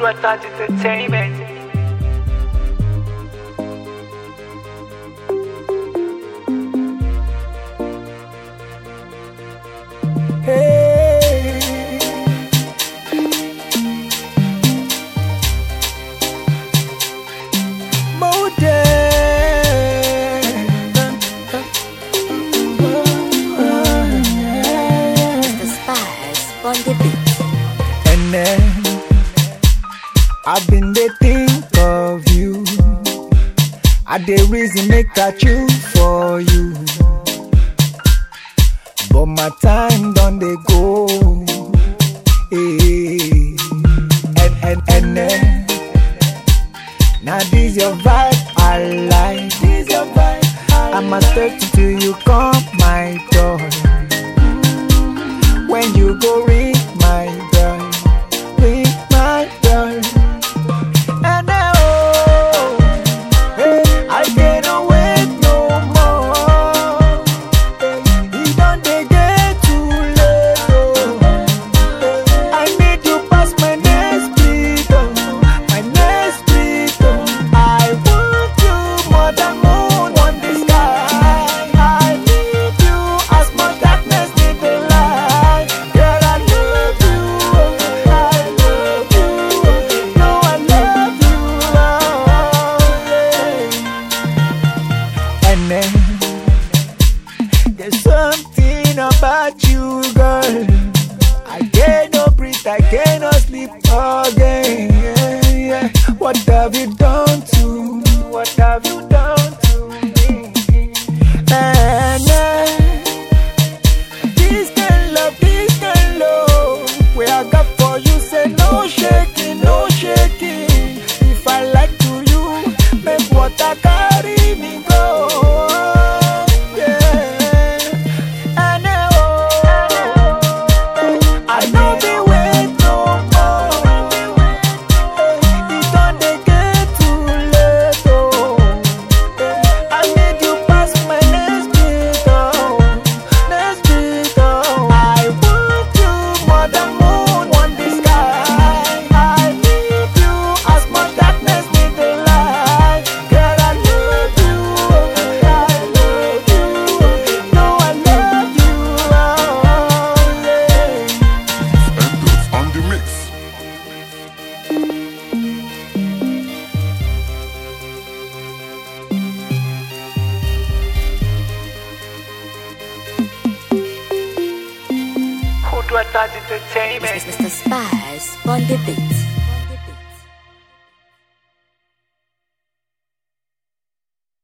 Touch Entertainment. The I've been dey think of you. I dey reason make I choose for you. But my time done dey go. Hey. And and and then now this your vibe I like. This your vibe. I must stay till you come my door. When you go ring then there's something about you, girl. I cannot breathe, I cannot sleep again. Yeah, yeah. What have you done to? Me? What have you done Touch Entertainment. Mr. spies on the beat.